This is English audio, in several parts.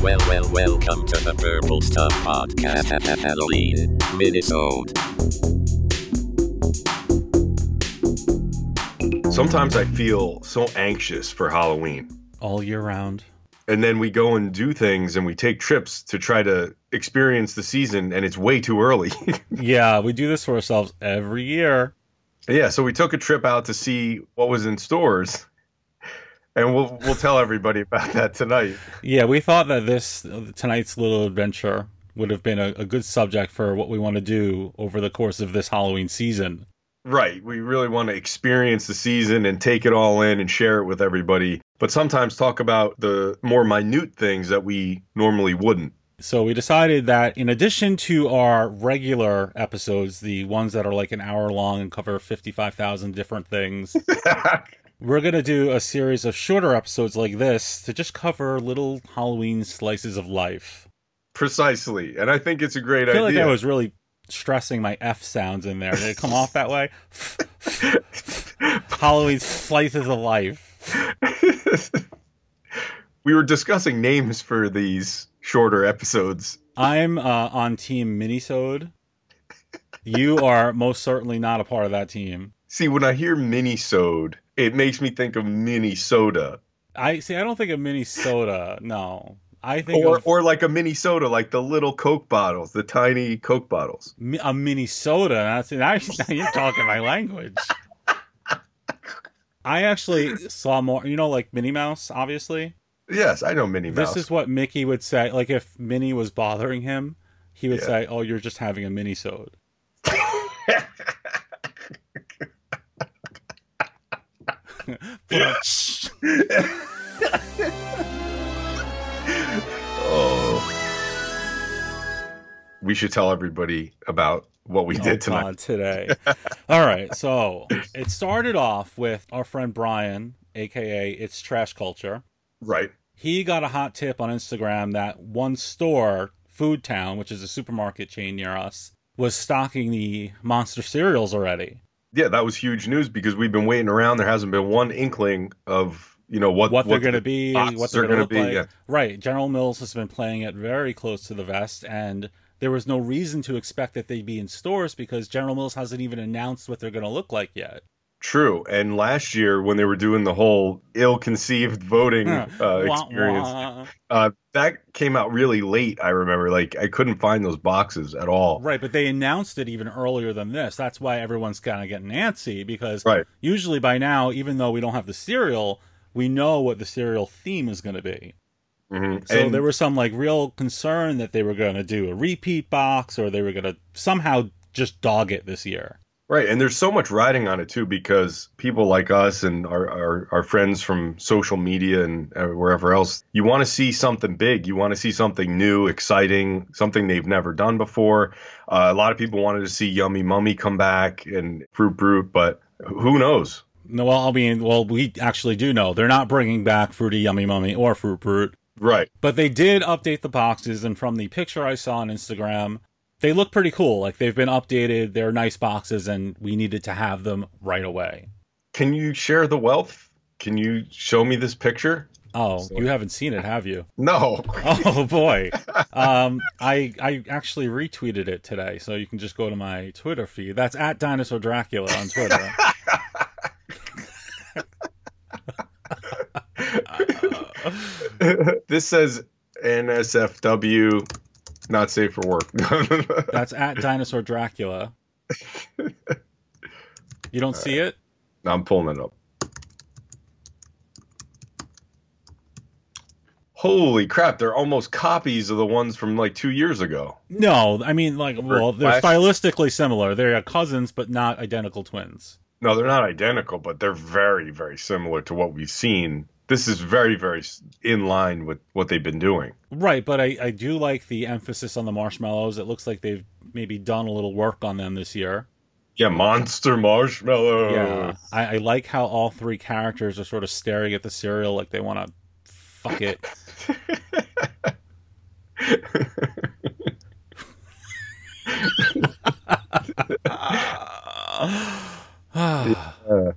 well, well, well, welcome to the Purple Stuff Podcast, Halloween, Minisode. Sometimes I feel so anxious for Halloween. all year round. And then we go and do things and we take trips to try to experience the season and it's way too early. Yeah, we do this for ourselves every year. yeah, so we took a trip out to see what was in stores. And we'll we'll tell everybody about that tonight. Yeah, we thought that this tonight's little adventure would have been a, a good subject for what we want to do over the course of this Halloween season. Right. We really want to experience the season and take it all in and share it with everybody, but sometimes talk about the more minute things that we normally wouldn't. So we decided that in addition to our regular episodes, the ones that are like an hour long and cover 55,000 different things, we're going to do a series of shorter episodes like this to just cover little Halloween slices of life. Precisely. And I think it's a great I feel idea. like I was really stressing my F sounds in there. Did it come off that way? Halloween slices of life. we were discussing names for these shorter episodes. I'm uh, on Team Minisode. You are most certainly not a part of that team. See, when I hear mini-sode, it makes me think of mini soda. I see. I don't think of mini soda. No, I think Or, of or like a mini soda, like the little Coke bottles, the tiny Coke bottles. a mini soda. That's now, you're talking my language. I actually saw more. You know, like Minnie Mouse, obviously. Yes, I know Minnie Mouse. This is what Mickey would say. Like if Minnie was bothering him, he would Yeah. say, "Oh, you're just having a mini sode." oh. We should tell everybody about what we Oh, did tonight. God, today. All right, so it started off with our friend Brian, aka It's Trash Culture. Right. He got a hot tip on Instagram that one store, Food Town, which is a supermarket chain near us, was stocking the monster cereals already. Yeah, that was huge news because we've been waiting around. There hasn't been one inkling of you know what What, they're going to be, what they're going to gonna look be, like. yeah. Right. General Mills has been playing it very close to the vest, and there was no reason to expect that they'd be in stores because General Mills hasn't even announced what they're going to look like yet. True. And last year, when they were doing the whole ill-conceived voting uh, experience, uh, that came out really late. I remember, like, I couldn't find those boxes at all. Right, but they announced it even earlier than this. That's why everyone's kind of getting antsy because Right. usually by now, even though we don't have the cereal, we know what the cereal theme is going to be. Mhm. So And- there was some like real concern that they were going to do a repeat box or they were going to somehow just dog it this year. Right, and there's so much riding on it too because people like us and our our, our friends from social media and uh, wherever else, you want to see something big. You want to see something new, exciting, something they've never done before. Uh, a lot of people wanted to see Yummy Mummy come back and Fruit Brute, but who knows? No, well, I mean, well, we actually do know they're not bringing back Fruity Yummy Mummy or Fruit Brute, Right. but they did update the boxes. And from the picture I saw on Instagram, they look pretty cool. Like they've been updated. They're nice boxes, and we needed to have them right away. Can you share the wealth? Can you show me this picture? Oh, you haven't seen it, have you? No. Oh boy. Um, I I actually retweeted it today, so you can just go to my Twitter feed. That's at Dinosaur Dracula on Twitter. this says NSFW, not safe for work. That's at Dinosaur Dracula. You don't see it? I'm pulling it up. Holy crap, they're almost copies of the ones from like two years ago. No, I mean like well, they're Flash? stylistically similar. They're uh, cousins, but not identical twins. No, they're not identical, but they're very, very similar to what we've seen. This is very, very in line with what they've been doing. Right, but I, I do like the emphasis on the marshmallows. It looks like they've maybe done a little work on them this year. Yeah, monster marshmallow. Yeah, I, I like how all three characters are sort of staring at the cereal like they want to fuck it.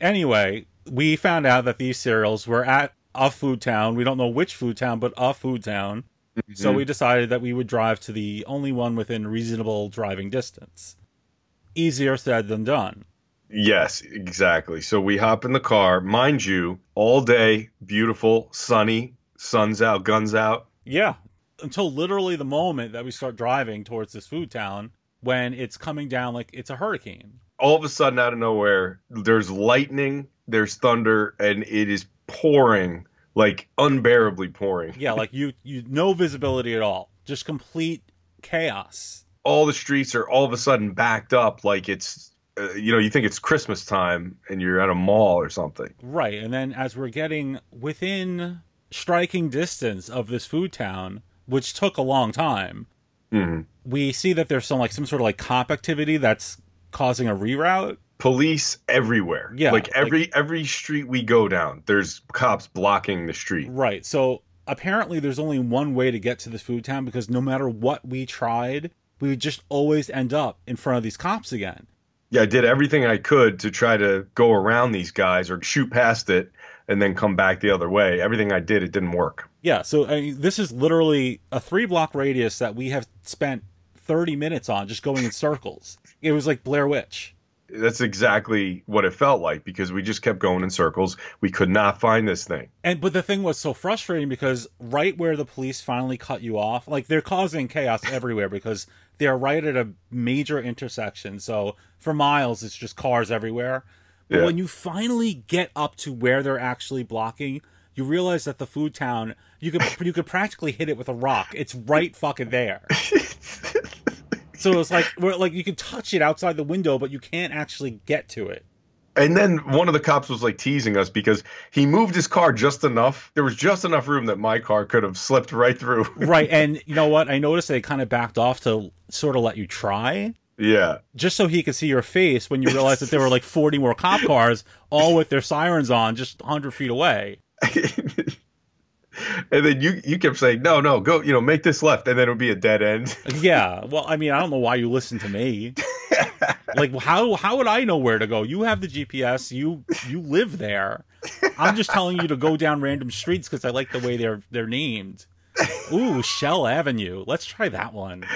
Anyway, we found out that these cereals were at a food town. We don't know which food town, but a food town. So mm-hmm. we decided that we would drive to the only one within reasonable driving distance. Easier said than done. Yes, exactly. So we hop in the car, mind you, all day, beautiful, sunny, sun's out, guns out. Yeah, until literally the moment that we start driving towards this food town when it's coming down like it's a hurricane. All of a sudden, out of nowhere, there's lightning, there's thunder, and it is pouring like unbearably pouring. Yeah, like you you no visibility at all. Just complete chaos. All the streets are all of a sudden backed up like it's uh, you know, you think it's Christmas time and you're at a mall or something. Right. And then as we're getting within striking distance of this food town, which took a long time, Mhm. we see that there's some like some sort of like cop activity that's causing a reroute. Police everywhere. Yeah, Like every every street we go down, there's cops blocking the street. Right. So apparently there's only one way to get to this food town because no matter what we tried, we would just always end up in front of these cops again. Yeah, I did everything I could to try to go around these guys or shoot past it and then come back the other way. Everything I did, it didn't work. Yeah, so I mean, this is literally a three block radius that we have spent 30 minutes on just going in circles. It was like Blair Witch. That's exactly what it felt like because we just kept going in circles. We could not find this thing. And but the thing was so frustrating because right where the police finally cut you off, like they're causing chaos everywhere because they're right at a major intersection. So for miles it's just cars everywhere. But Yeah. when you finally get up to where they're actually blocking, you realize that the food town you could you could practically hit it with a rock. It's right fucking there. so it's like we're like you can touch it outside the window, but you can't actually get to it. And then one of the cops was like teasing us because he moved his car just enough. There was just enough room that my car could have slipped right through. Right, and you know what? I noticed they kind of backed off to sort of let you try. yeah. just so he could see your face when you realized that there were like 40 more cop cars, all with their sirens on, just 100 feet away. and then you you kept saying, "No, no, go, you know, make this left." And then it would be a dead end. Yeah, well, I mean, I don't know why you listen to me. Like, how how would I know where to go? You have the GPS. You you live there. I'm just telling you to go down random streets because I like the way they're they're named. Ooh, Shell Avenue. Let's try that one.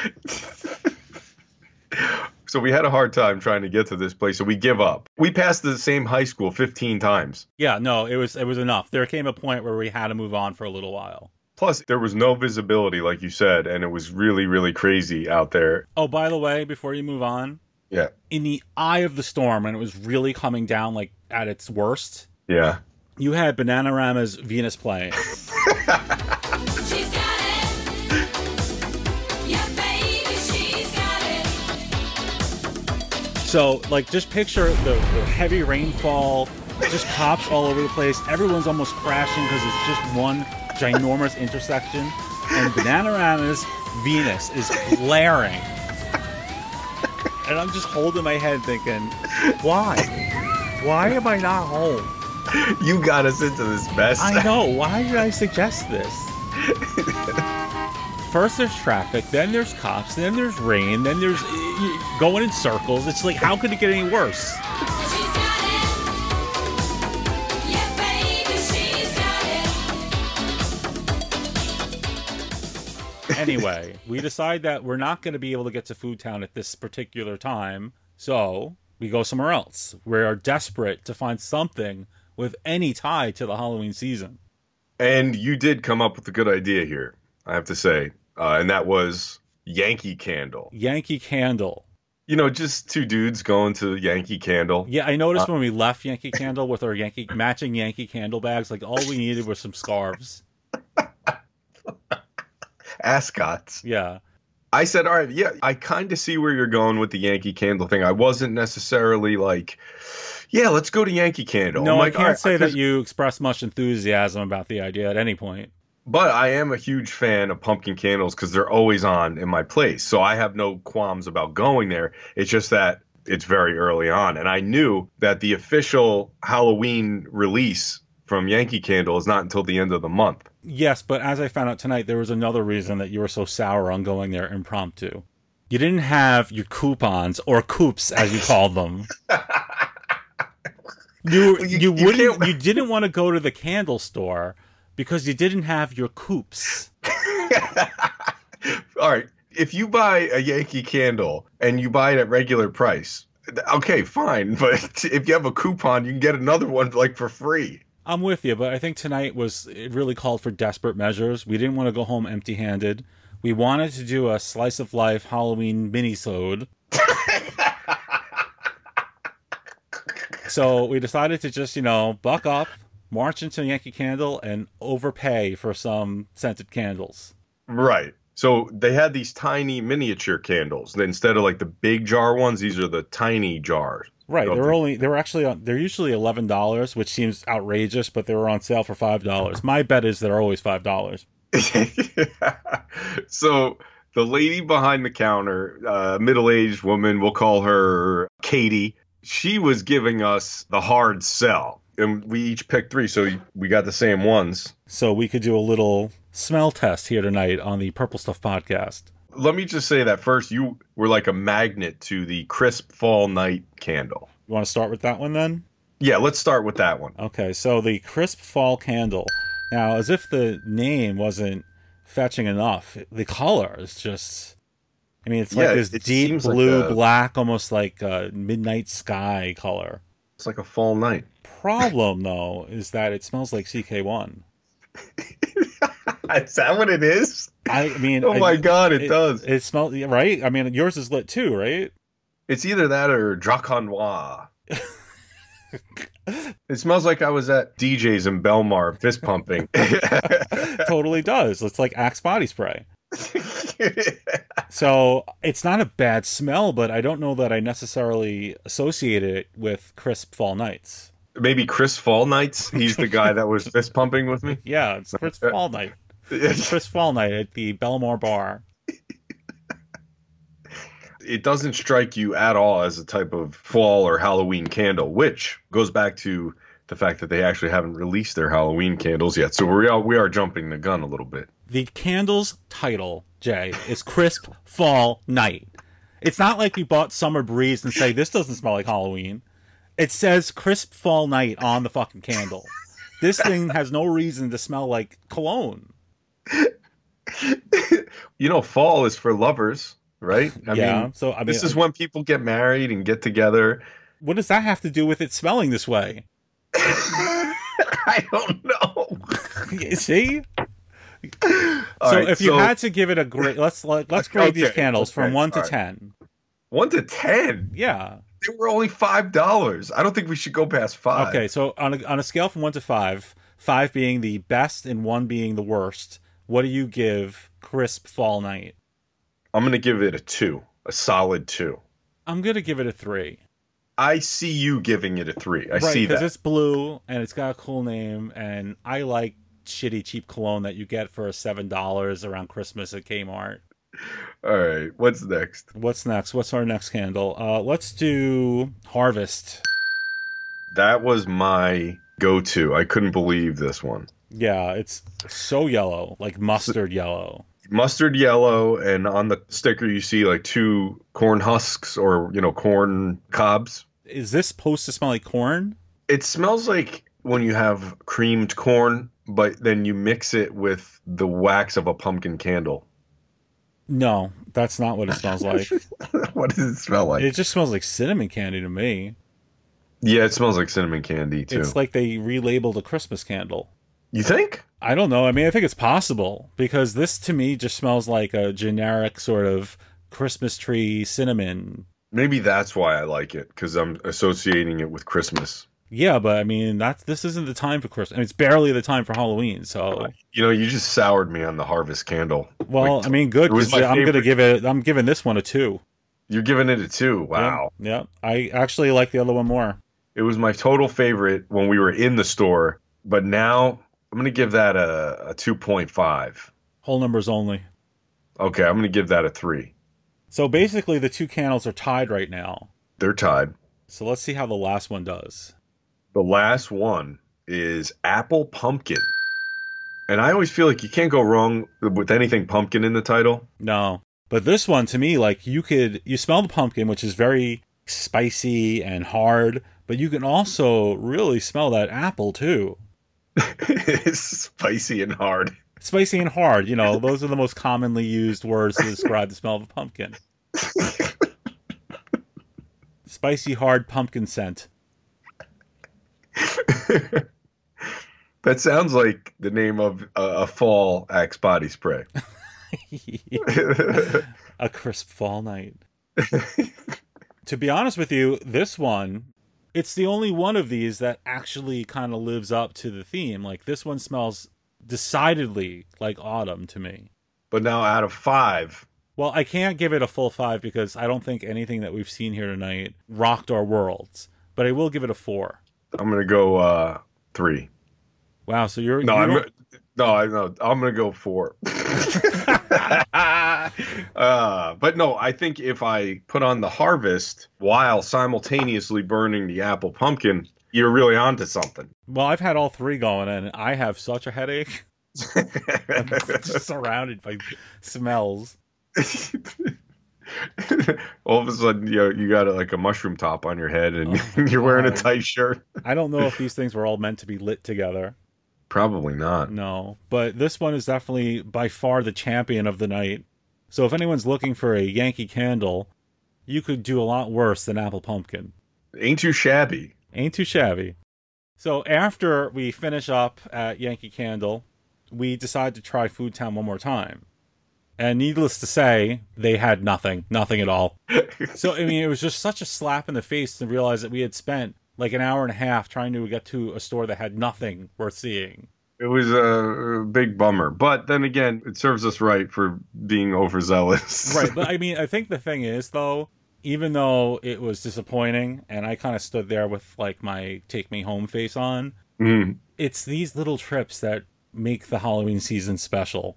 So we had a hard time trying to get to this place, so we give up. We passed the same high school 15 times. Yeah, no, it was it was enough. There came a point where we had to move on for a little while. Plus, there was no visibility, like you said, and it was really, really crazy out there. Oh, by the way, before you move on, Yeah. in the eye of the storm and it was really coming down like at its worst, Yeah. you had Bananarama's Venus playing. So, like, just picture the, the heavy rainfall, just cops all over the place. Everyone's almost crashing because it's just one ginormous intersection. And Bananarama's Venus is glaring. And I'm just holding my head thinking, why? Why am I not home? You got us into this mess. I know. Why did I suggest this? First there's traffic, then there's cops, then there's rain, then there's going in circles. It's like, how could it get any worse? Anyway, we decide that we're not going to be able to get to Food Town at this particular time, so we go somewhere else. We are desperate to find something with any tie to the Halloween season. And you did come up with a good idea here, I have to say. Uh, and that was Yankee Candle. Yankee Candle. You know, just two dudes going to Yankee Candle. Yeah, I noticed when we left Yankee Candle with our Yankee matching Yankee Candle bags, like all we needed was some scarves. Ascots. Yeah. I said, all right, yeah, I kind of see where you're going with the Yankee Candle thing. I wasn't necessarily like, yeah, let's go to Yankee Candle. No, I can't right, say that you expressed much enthusiasm about the idea at any point. But I am a huge fan of pumpkin candles because they're always on in my place. So I have no qualms about going there. It's just that it's very early on. And I knew that the official Halloween release from Yankee Candle is not until the end of the month. Yes, but as I found out tonight, there was another reason that you were so sour on going there impromptu. You didn't have your coupons or coops, as you called them. You You- you, you wouldn't can't- you didn't want to go to the candle store Because you didn't have your coops. All right. If you buy a Yankee candle and you buy it at regular price, okay, fine. But if you have a coupon, you can get another one like for free. I'm with you, but I think tonight was it really called for desperate measures. We didn't want to go home empty-handed. We wanted to do a slice of life Halloween mini-sode. so we decided to just, you know, buck up, march into Yankee Candle, and overpay for some scented candles. Right. So they had these tiny miniature candles. Instead of like the big jar ones, these are the tiny jars. Right. They're only they're actually on, they're usually eleven dollars, which seems outrageous, but they were on sale for five dollars. My bet is they're always five dollars. so the lady behind the counter, uh, middle-aged woman, we'll call her Katie. She was giving us the hard sell, and we each picked three, so we got the same ones. So we could do a little smell test here tonight on the Purple Stuff podcast. Let me just say that first, you were like a magnet to the crisp fall night candle. You want to start with that one then? Yeah, let's start with that one. Okay, so the crisp fall candle. Now, as if the name wasn't fetching enough, the color is just. I mean, it's like Yeah, this it deep seems like blue, a- black, almost like a midnight sky color. It's like a fall night. Problem, though, is that it smells like CK1. Is that what it is? I mean, Oh I- my god, it, does. It smells right. I mean, yours is lit too, right? It's either that or Drakkar Noir. it smells like I was at DJ's in Belmar fist pumping. totally does. It's like Axe body spray. So it's not a bad smell, but I don't know that I necessarily associate it with crisp fall nights. Maybe Chris Fall Nights. He's the guy that was fist pumping with me. Yeah, it's crisp fall night. It's crisp fall night at the Belmar Bar. it doesn't strike you at all as a type of fall or Halloween candle, which goes back to the fact that they actually haven't released their Halloween candles yet. So we are we are jumping the gun a little bit. The candle's title, Jay, is Crisp Fall Night. It's not like you bought Summer Breeze and say this doesn't smell like Halloween. It says Crisp Fall Night on the fucking candle. This thing has no reason to smell like cologne. You know, fall is for lovers, right? I yeah. mean, so I mean, this is when people get married and get together. what does that have to do with it smelling this way? I don't know. See? So right, if you had to give it a grade, let's let, let's grade these Okay, candles from one to right. ten. one to ten, Yeah. they were only five dollars. I don't think we should go past five. Okay. So on a on a scale from one to five, five being the best and one being the worst, what do you give Crisp Fall Night? I'm gonna give it a two, a solid two. I'm gonna give it a three. I see you giving it a three. I right, see because it's blue and it's got a cool name, and I like shitty cheap cologne that you get for seven dollars around Christmas at Kmart. All right, what's next? What's next? What's our next candle? Uh, let's do Harvest. That was my go-to. I couldn't believe this one. Yeah, it's so yellow, like mustard yellow. Mustard yellow, and on the sticker you see like two corn husks or you know corn cobs. Is this supposed to smell like corn? It smells like when you have creamed corn, but then you mix it with the wax of a pumpkin candle. No, that's not what it smells like. what does it smell like? it just smells like cinnamon candy to me. yeah, it smells like cinnamon candy too. It's like they relabeled a Christmas candle. you think? I don't know. I mean, I think it's possible because this to me just smells like a generic sort of Christmas tree cinnamon. Maybe that's why I like it because I'm associating it with Christmas. Yeah, but I mean, that's this isn't the time for Christmas. I mean, it's barely the time for Halloween. So, You know, you just soured me on the harvest candle. well, Like, I mean, good because I'm gonna give it. I'm giving this one a two. You're giving it a two. Wow. Yeah, yeah. I actually like the other one more. It was my total favorite when we were in the store, but now I'm going to give that a, a 2.5. Whole numbers only. Okay, I'm going to give that a three. So basically, the two candles are tied right now. They're tied. So let's see how the last one does. The last one is apple pumpkin. And I always feel like you can't go wrong with anything pumpkin in the title. No, but this one to me, like you could, you smell the pumpkin, which is very spicy and hard, but you can also really smell that apple too. it's spicy and hard. Spicy and hard, you know, those are the most commonly used words to describe the smell of a pumpkin. Spicy, hard pumpkin scent. That sounds like the name of a, a fall Axe body spray. a crisp fall night. to be honest with you, this one, it's the only one of these that actually kind of lives up to the theme. Like this one smells decidedly like autumn to me. but now out of five, Well, I can't give it a full five because I don't think anything that we've seen here tonight rocked our worlds. But I will give it a four. I'm gonna go uh, three. Wow, so you're No, you I'm don't- no, I no, I'm gonna go four. uh, but no, I think if I put on the harvest while simultaneously burning the apple pumpkin, you're really onto something. well, I've had all three going, and I have such a headache. I'm just surrounded by smells. All of a sudden, you know, you got uh, like a mushroom top on your head, and Oh you're wearing a tight shirt. I don't know if these things were all meant to be lit together. Probably not. No, but this one is definitely by far the champion of the night. So if anyone's looking for a Yankee candle, you could do a lot worse than Apple Pumpkin. Ain't too shabby. Ain't too shabby. So after we finish up at Yankee Candle, we decide to try Food Town one more time. And needless to say, they had nothing, nothing at all. So I mean, it was just such a slap in the face to realize that we had spent like an hour and a half trying to get to a store that had nothing worth seeing. It was a big bummer, but then again, it serves us right for being overzealous. right but i mean i think the thing is though even though it was disappointing and i kind of stood there with like my take me home face on Mm, it's these little trips that make the halloween season special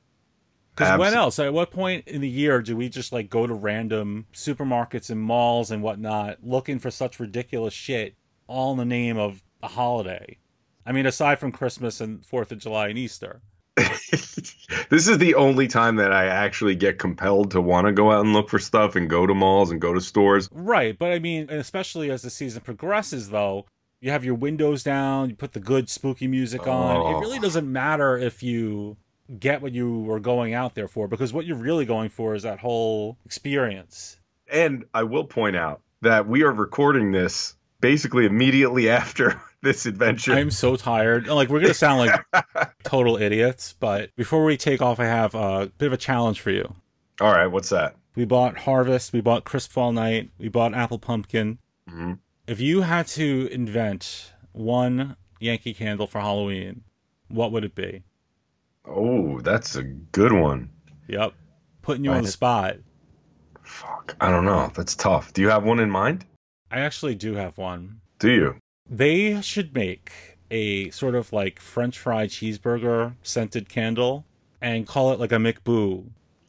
because when else at what point in the year do we just like go to random supermarkets and malls and whatnot looking for such ridiculous shit all in the name of a holiday i mean aside from christmas and fourth of july and easter this is the only time that I actually get compelled to want to go out and look for stuff and go to malls and go to stores. Right, but I mean, especially as the season progresses, though, you have your windows down, you put the good spooky music on. Oh. It really doesn't matter if you get what you were going out there for, because what you're really going for is that whole experience. And I will point out that we are recording this basically immediately after this adventure. I'm so tired. Like, we're going to sound like total idiots, but before we take off, I have a bit of a challenge for you. All right, what's that? We bought Harvest, we bought Crisp Fall Night, we bought Apple Pumpkin. Mhm. If you had to invent one Yankee candle for Halloween, what would it be? Oh, that's a good one. Yep. Putting you on the spot. Fuck, I don't know. That's tough. Do you have one in mind? I actually do have one. Do you? They should make a sort of like French fry cheeseburger scented candle and call it like a McBoo.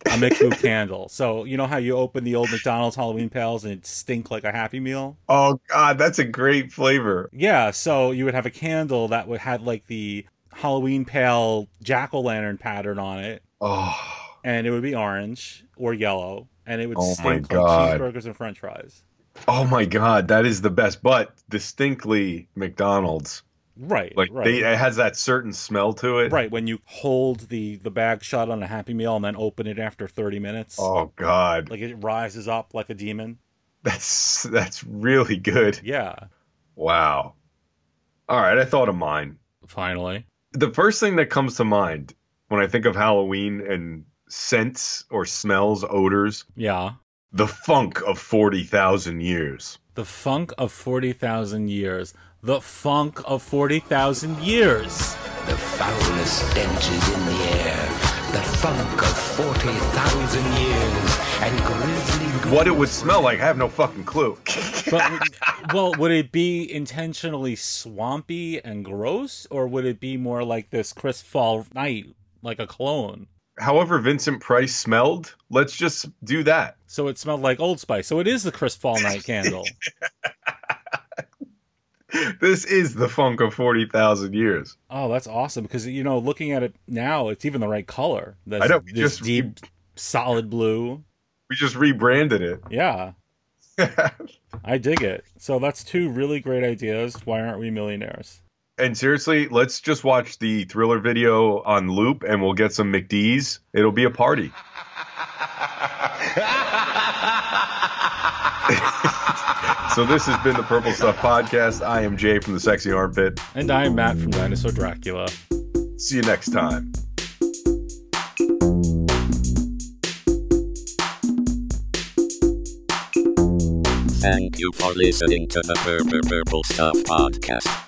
A McBoo candle. So, you know how you open the old McDonald's Halloween pails and it stink like a Happy Meal? Oh God, that's a great flavor. Yeah, so you would have a candle that would have like the Halloween pail jack o' lantern pattern on it, Oh, and it would be orange or yellow, and it would Oh my stink like cheeseburgers and French fries. oh my God, that is the best. But distinctly McDonald's. Right, Like right. they, it has that certain smell to it. Right, when you hold the the bag shut on a Happy Meal and then open it after 30 minutes, Oh God, like it rises up like a demon. that's that's really good. Yeah, Wow. All right, I thought of mine. finally. The first thing that comes to mind when I think of Halloween and scents or smells, odors, Yeah. the funk of 40,000 years. The funk of 40,000 years. The funk of 40,000 years. The foulest stench is in the air. The funk of 40,000 years. And grisly What it would smell like, I have no fucking clue. But well, would it be intentionally swampy and gross or would it be more like this crisp fall night like a cologne? However Vincent Price smelled, let's just do that. So it smelled like Old Spice. So it is the crisp fall night candle. This is the funk of 40,000 years. Oh, that's awesome because you know, looking at it now, it's even the right color. This, I know, we this just- deep, solid blue. We just rebranded it. Yeah, I dig it. So that's two really great ideas. Why aren't we millionaires? And seriously, let's just watch the thriller video on loop and we'll get some McDee's. It'll be a party. so this has been the Purple Stuff Podcast. I am Jay from the Sexy Armpit. And I am Matt from Dinosaur Dracula. See you next time. Thank you for listening to the Purple Purple Stuff Podcast.